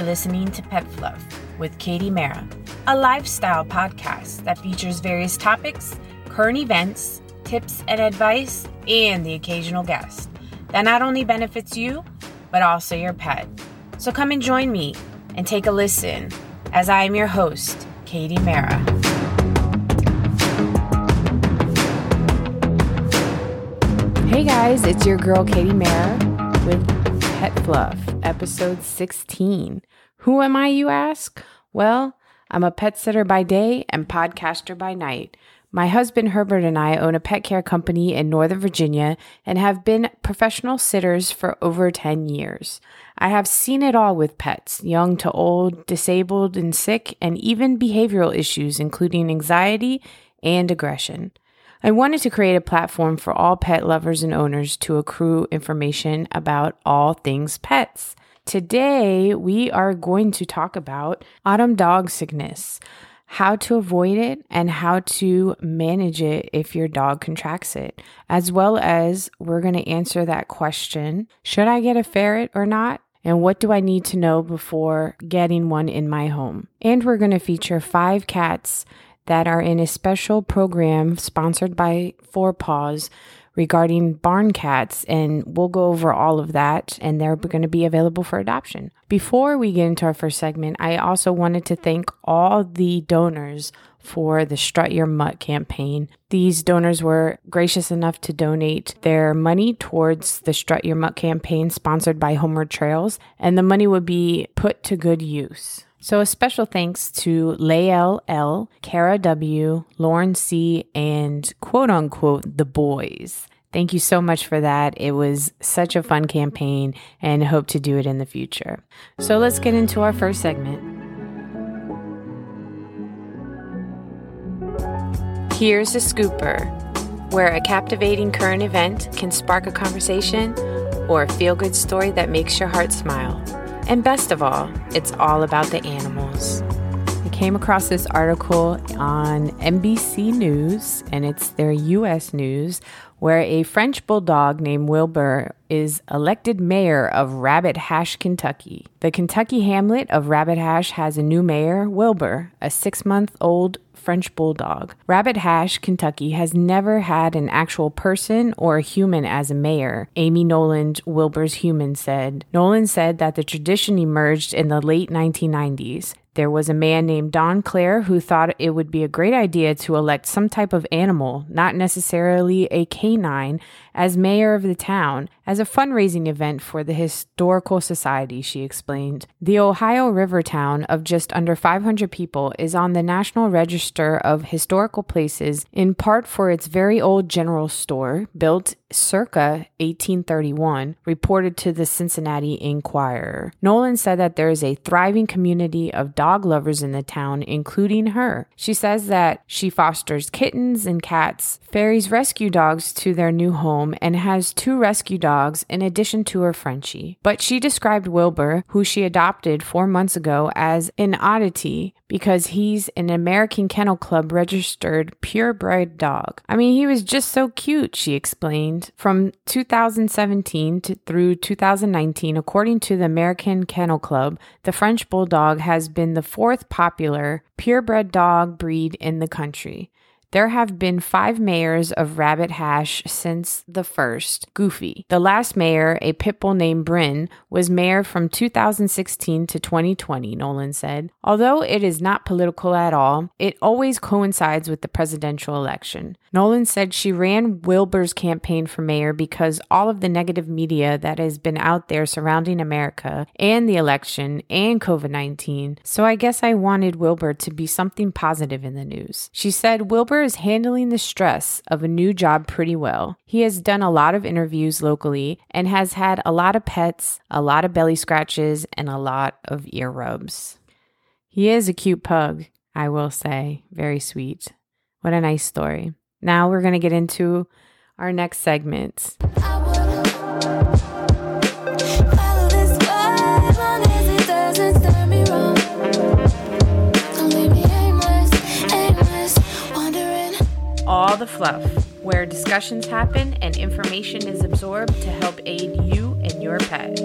are listening to Pet Fluff with Katie Mara, a lifestyle podcast that features various topics, current events, tips and advice, and the occasional guest that not only benefits you, but also your pet. So come and join me and take a listen as I am your host, Katie Mara. Hey guys, it's your girl Katie Mara with Pet Fluff, episode 16. Who am I, you ask? Well, I'm a pet sitter by day and podcaster by night. My husband Herbert and I own a pet care company in Northern Virginia and have been professional sitters for over 10 years. I have seen it all with pets, young to old, disabled and sick, and even behavioral issues, including anxiety and aggression. I wanted to create a platform for all pet lovers and owners to accrue information about all things pets. Today, we are going to talk about autumn dog sickness how to avoid it and how to manage it if your dog contracts it, as well as we're going to answer that question Should I get a ferret or not? And what do I need to know before getting one in my home? And we're going to feature five cats that are in a special program sponsored by Four Paws regarding barn cats, and we'll go over all of that, and they're mm-hmm. going to be available for adoption. Before we get into our first segment, I also wanted to thank all the donors for the Strut Your Mutt campaign. These donors were gracious enough to donate their money towards the Strut Your Mutt campaign sponsored by Homeward Trails, and the money would be put to good use. So, a special thanks to Lael L, Kara W, Lauren C, and quote unquote the boys. Thank you so much for that. It was such a fun campaign and hope to do it in the future. So, let's get into our first segment. Here's a scooper, where a captivating current event can spark a conversation or a feel good story that makes your heart smile. And best of all, it's all about the animals. I came across this article on NBC News, and it's their US news, where a French bulldog named Wilbur is elected mayor of Rabbit Hash, Kentucky. The Kentucky hamlet of Rabbit Hash has a new mayor, Wilbur, a six month old French bulldog. Rabbit Hash, Kentucky has never had an actual person or a human as a mayor, Amy Noland, Wilbur's human, said. Noland said that the tradition emerged in the late 1990s. There was a man named Don Clare who thought it would be a great idea to elect some type of animal, not necessarily a canine, as mayor of the town as a fundraising event for the Historical Society, she explained. The Ohio River town of just under 500 people is on the National Register of Historical Places in part for its very old general store, built circa 1831, reported to the Cincinnati Enquirer. Nolan said that there is a thriving community of dog lovers in the town, including her. She says that she fosters kittens and cats, ferries rescue dogs to their new home, and has two rescue dogs in addition to her Frenchie. But she described Wilbur, who she adopted four months ago, as an oddity because he's an American Kennel Club registered purebred dog. I mean, he was just so cute, she explained. From 2017 to through 2019, according to the American Kennel Club, the French Bulldog has been the fourth popular purebred dog breed in the country. There have been five mayors of Rabbit Hash since the first, Goofy. The last mayor, a pit bull named Bryn, was mayor from 2016 to 2020, Nolan said. Although it is not political at all, it always coincides with the presidential election. Nolan said she ran Wilbur's campaign for mayor because all of the negative media that has been out there surrounding America and the election and COVID 19. So I guess I wanted Wilbur to be something positive in the news. She said Wilbur is handling the stress of a new job pretty well. He has done a lot of interviews locally and has had a lot of pets, a lot of belly scratches, and a lot of ear rubs. He is a cute pug, I will say. Very sweet. What a nice story. Now we're going to get into our next segment. All the fluff, where discussions happen and information is absorbed to help aid you and your pet.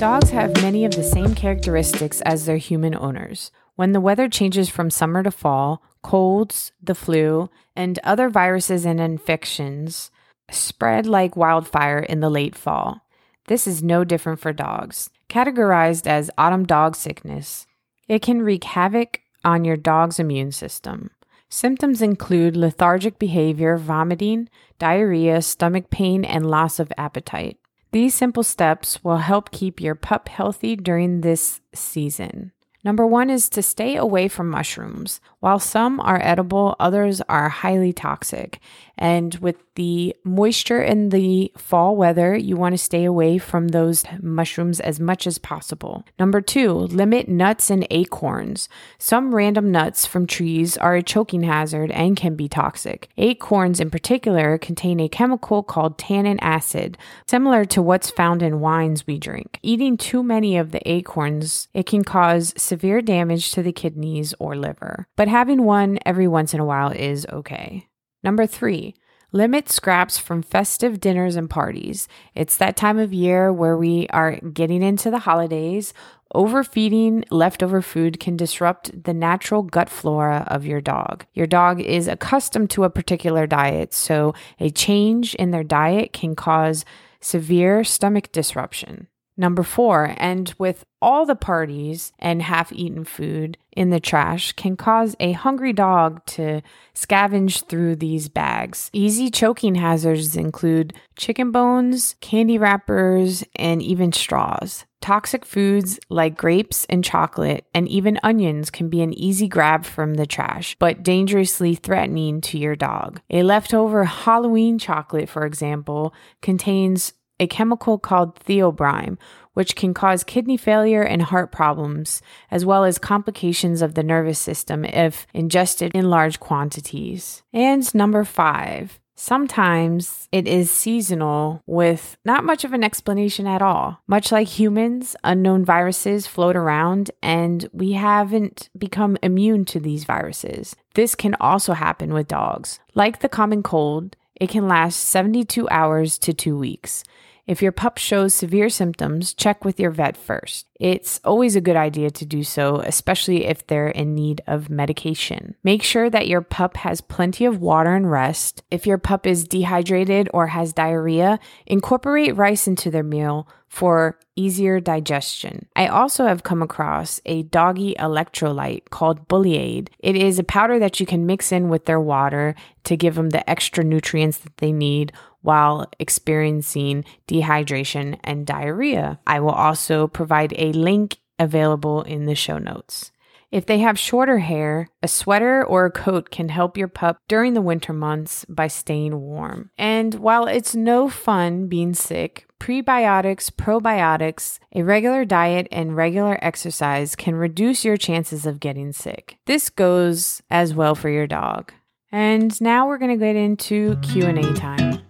Dogs have many of the same characteristics as their human owners. When the weather changes from summer to fall, colds, the flu, and other viruses and infections spread like wildfire in the late fall. This is no different for dogs. Categorized as autumn dog sickness, it can wreak havoc on your dog's immune system. Symptoms include lethargic behavior, vomiting, diarrhea, stomach pain, and loss of appetite. These simple steps will help keep your pup healthy during this season. Number one is to stay away from mushrooms. While some are edible, others are highly toxic. And with the moisture in the fall weather, you want to stay away from those mushrooms as much as possible. Number two, limit nuts and acorns. Some random nuts from trees are a choking hazard and can be toxic. Acorns, in particular, contain a chemical called tannin acid, similar to what's found in wines we drink. Eating too many of the acorns, it can cause severe damage to the kidneys or liver. But having one every once in a while is okay. Number three, limit scraps from festive dinners and parties. It's that time of year where we are getting into the holidays. Overfeeding leftover food can disrupt the natural gut flora of your dog. Your dog is accustomed to a particular diet, so a change in their diet can cause severe stomach disruption. Number four, and with all the parties and half eaten food in the trash can cause a hungry dog to scavenge through these bags. Easy choking hazards include chicken bones, candy wrappers, and even straws. Toxic foods like grapes and chocolate and even onions can be an easy grab from the trash, but dangerously threatening to your dog. A leftover Halloween chocolate, for example, contains a chemical called theobromine, which can cause kidney failure and heart problems, as well as complications of the nervous system if ingested in large quantities. And number five, Sometimes it is seasonal with not much of an explanation at all. Much like humans, unknown viruses float around and we haven't become immune to these viruses. This can also happen with dogs. Like the common cold, it can last 72 hours to two weeks. If your pup shows severe symptoms, check with your vet first. It's always a good idea to do so, especially if they're in need of medication. Make sure that your pup has plenty of water and rest. If your pup is dehydrated or has diarrhea, incorporate rice into their meal for easier digestion. I also have come across a doggy electrolyte called Bully Aid. It is a powder that you can mix in with their water to give them the extra nutrients that they need while experiencing dehydration and diarrhea. I will also provide a link available in the show notes. If they have shorter hair, a sweater or a coat can help your pup during the winter months by staying warm. And while it's no fun being sick, prebiotics, probiotics, a regular diet, and regular exercise can reduce your chances of getting sick. This goes as well for your dog. And now we're going to get into Q&A time.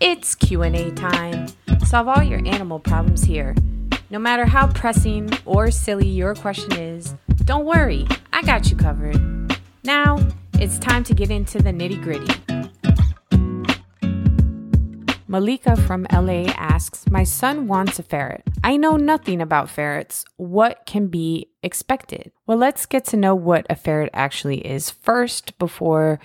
It's Q&A time. Solve all your animal problems here. No matter how pressing or silly your question is, don't worry, I got you covered. Now, it's time to get into the nitty-gritty. Malika from LA asks, My son wants a ferret. I know nothing about ferrets. What can be expected? Well, let's get to know what a ferret actually is first before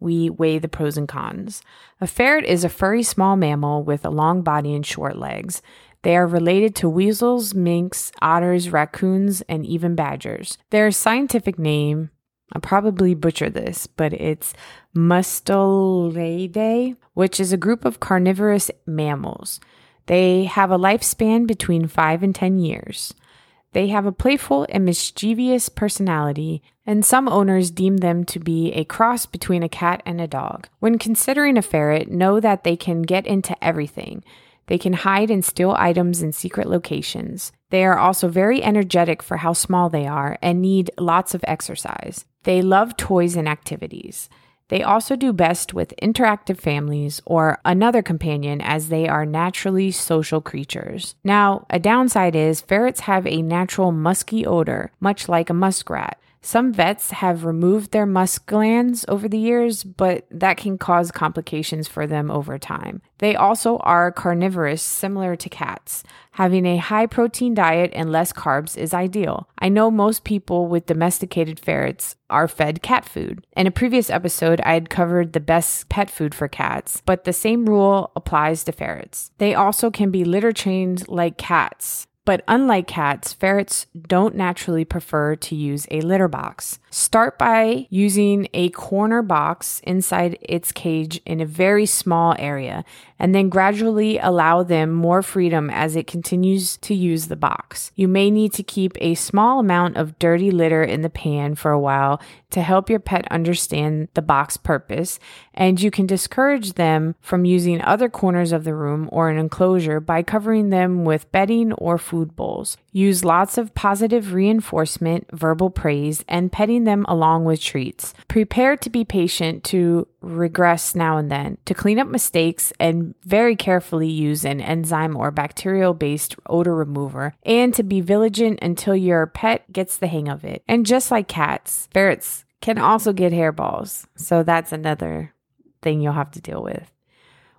we weigh the pros and cons. A ferret is a furry small mammal with a long body and short legs. They are related to weasels, minks, otters, raccoons, and even badgers. Their scientific name, I'll probably butcher this, but it's Mustelidae, which is a group of carnivorous mammals. They have a lifespan between 5 and 10 years. They have a playful and mischievous personality, and some owners deem them to be a cross between a cat and a dog. When considering a ferret, know that they can get into everything. They can hide and steal items in secret locations. They are also very energetic for how small they are and need lots of exercise. They love toys and activities. They also do best with interactive families or another companion as they are naturally social creatures. Now, a downside is ferrets have a natural musky odor, much like a muskrat. Some vets have removed their musk glands over the years, but that can cause complications for them over time. They also are carnivorous, similar to cats. Having a high protein diet and less carbs is ideal. I know most people with domesticated ferrets are fed cat food. In a previous episode, I had covered the best pet food for cats, but the same rule applies to ferrets. They also can be litter trained like cats. But unlike cats, ferrets don't naturally prefer to use a litter box. Start by using a corner box inside its cage in a very small area, and then gradually allow them more freedom as it continues to use the box. You may need to keep a small amount of dirty litter in the pan for a while to help your pet understand the box purpose, and you can discourage them from using other corners of the room or an enclosure by covering them with bedding or food bowls. Use lots of positive reinforcement, verbal praise, and petting them along with treats. Prepare to be patient to regress now and then, to clean up mistakes, and very carefully use an enzyme or bacterial based odor remover, and to be vigilant until your pet gets the hang of it. And just like cats, ferrets can also get hairballs, so that's another thing you'll have to deal with.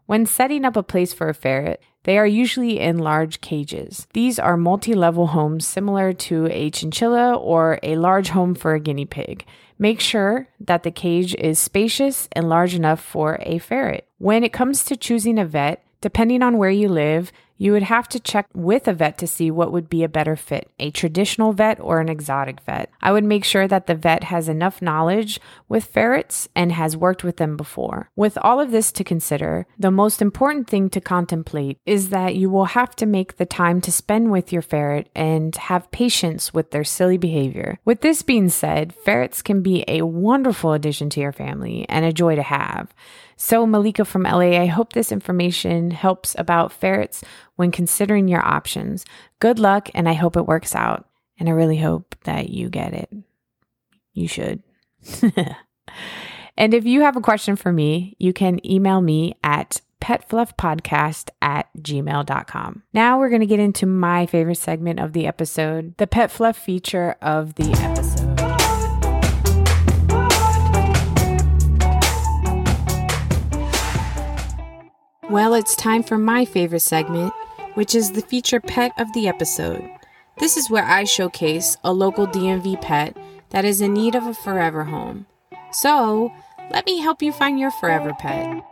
When setting up a place for a ferret, they are usually in large cages. These are multi level homes similar to a chinchilla or a large home for a guinea pig. Make sure that the cage is spacious and large enough for a ferret. When it comes to choosing a vet, depending on where you live, you would have to check with a vet to see what would be a better fit a traditional vet or an exotic vet. I would make sure that the vet has enough knowledge with ferrets and has worked with them before. With all of this to consider, the most important thing to contemplate is that you will have to make the time to spend with your ferret and have patience with their silly behavior. With this being said, ferrets can be a wonderful addition to your family and a joy to have. So, Malika from LA, I hope this information helps about ferrets when considering your options. Good luck, and I hope it works out. And I really hope that you get it. You should. and if you have a question for me, you can email me at petfluffpodcast at gmail.com. Now we're going to get into my favorite segment of the episode, the Pet Fluff feature of the episode. Well, it's time for my favorite segment, which is the feature pet of the episode. This is where I showcase a local DMV pet that is in need of a forever home. So, let me help you find your forever pet.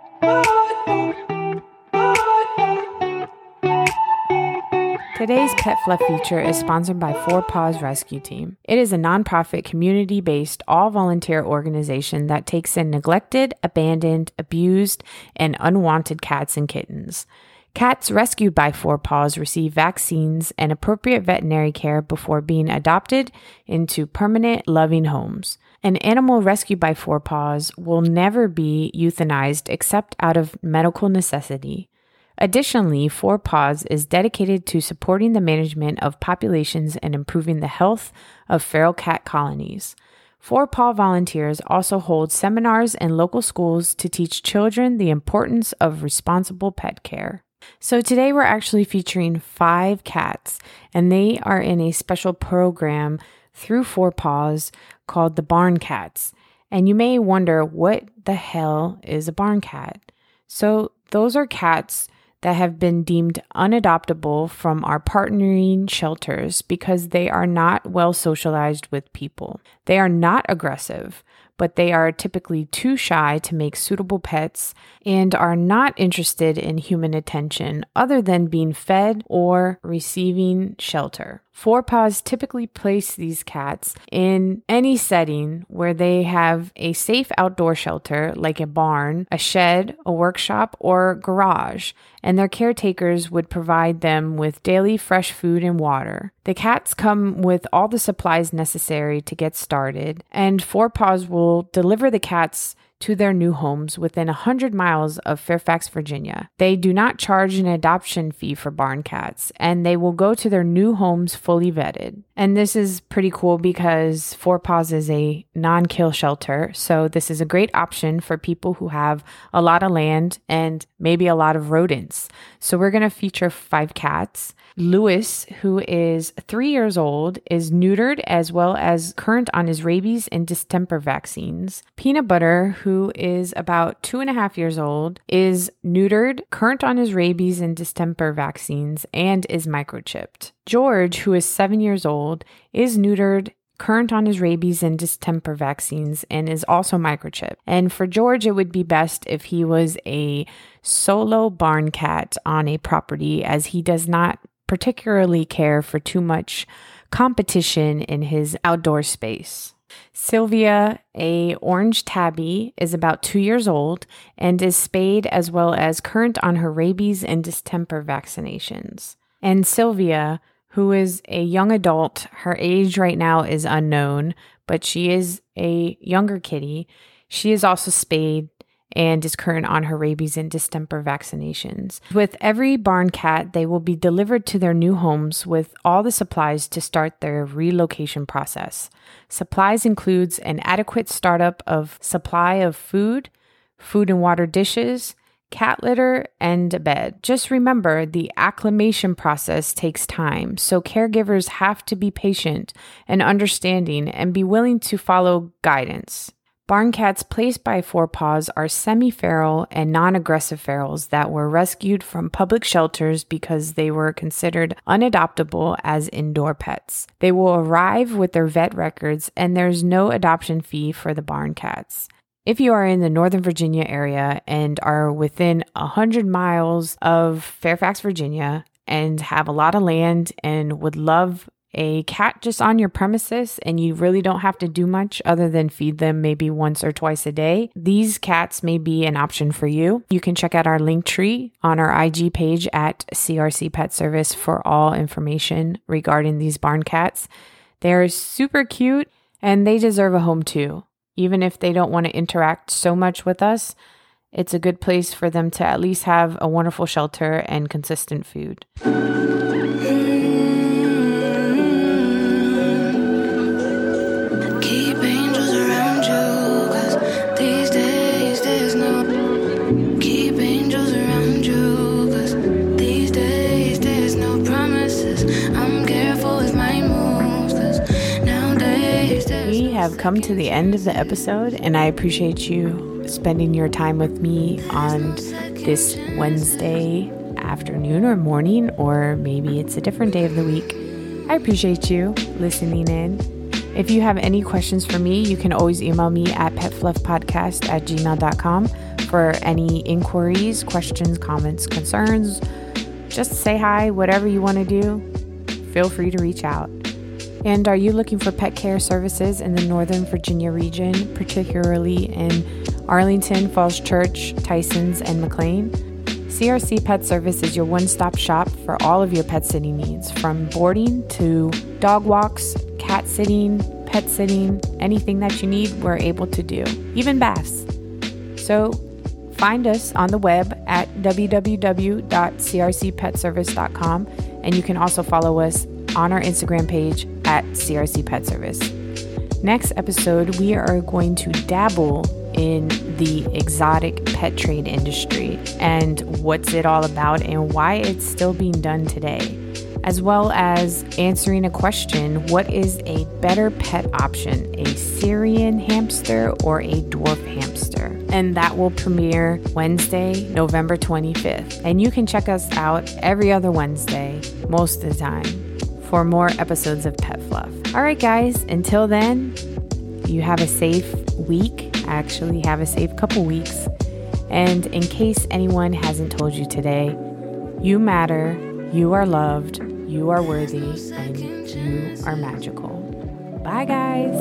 Today's Pet Fluff feature is sponsored by Four Paws Rescue Team. It is a nonprofit, community based, all volunteer organization that takes in neglected, abandoned, abused, and unwanted cats and kittens. Cats rescued by Four Paws receive vaccines and appropriate veterinary care before being adopted into permanent, loving homes. An animal rescued by Four Paws will never be euthanized except out of medical necessity. Additionally, Four Paws is dedicated to supporting the management of populations and improving the health of feral cat colonies. Four Paw volunteers also hold seminars in local schools to teach children the importance of responsible pet care. So, today we're actually featuring five cats, and they are in a special program through Four Paws called the Barn Cats. And you may wonder what the hell is a barn cat? So, those are cats that have been deemed unadoptable from our partnering shelters because they are not well socialized with people. They are not aggressive, but they are typically too shy to make suitable pets and are not interested in human attention other than being fed or receiving shelter. Four Paws typically place these cats in any setting where they have a safe outdoor shelter, like a barn, a shed, a workshop, or garage, and their caretakers would provide them with daily fresh food and water. The cats come with all the supplies necessary to get started, and Four Paws will deliver the cats to their new homes within 100 miles of Fairfax, Virginia. They do not charge an adoption fee for barn cats, and they will go to their new homes fully vetted. And this is pretty cool because Four Paws is a non kill shelter. So, this is a great option for people who have a lot of land and maybe a lot of rodents. So, we're going to feature five cats. Lewis, who is three years old, is neutered as well as current on his rabies and distemper vaccines. Peanut Butter, who is about two and a half years old, is neutered, current on his rabies and distemper vaccines, and is microchipped. George, who is seven years old, is neutered current on his rabies and distemper vaccines and is also microchipped. And for George, it would be best if he was a solo barn cat on a property as he does not particularly care for too much competition in his outdoor space. Sylvia, a orange tabby, is about two years old and is spayed as well as current on her rabies and distemper vaccinations. And Sylvia, who is a young adult, her age right now is unknown, but she is a younger kitty. She is also spayed and is current on her rabies and distemper vaccinations. With every barn cat, they will be delivered to their new homes with all the supplies to start their relocation process. Supplies includes an adequate startup of supply of food, food and water dishes, cat litter, and a bed. Just remember the acclimation process takes time, so caregivers have to be patient and understanding and be willing to follow guidance. Barn cats placed by Four Paws are semi feral and non aggressive ferals that were rescued from public shelters because they were considered unadoptable as indoor pets. They will arrive with their vet records, and there's no adoption fee for the barn cats. If you are in the Northern Virginia area and are within 100 miles of Fairfax, Virginia, and have a lot of land and would love a cat just on your premises and you really don't have to do much other than feed them maybe once or twice a day, these cats may be an option for you. You can check out our link tree on our IG page at CRC Pet Service for all information regarding these barn cats. They're super cute and they deserve a home too. Even if they don't want to interact so much with us, it's a good place for them to at least have a wonderful shelter and consistent food. Come to the end of the episode, and I appreciate you spending your time with me on this Wednesday afternoon or morning, or maybe it's a different day of the week. I appreciate you listening in. If you have any questions for me, you can always email me at petfluffpodcast at gmail.com for any inquiries, questions, comments, concerns. Just say hi, whatever you want to do. Feel free to reach out. And are you looking for pet care services in the Northern Virginia region, particularly in Arlington, Falls Church, Tysons, and McLean? CRC Pet Service is your one stop shop for all of your pet sitting needs, from boarding to dog walks, cat sitting, pet sitting, anything that you need, we're able to do, even baths. So find us on the web at www.crcpetservice.com, and you can also follow us on our Instagram page at CRC Pet Service. Next episode, we are going to dabble in the exotic pet trade industry and what's it all about and why it's still being done today, as well as answering a question what is a better pet option, a Syrian hamster or a dwarf hamster? And that will premiere Wednesday, November 25th. And you can check us out every other Wednesday, most of the time for more episodes of Pet Fluff. All right, guys, until then, you have a safe week. Actually, have a safe couple weeks. And in case anyone hasn't told you today, you matter, you are loved, you are worthy, and you are magical. Bye, guys.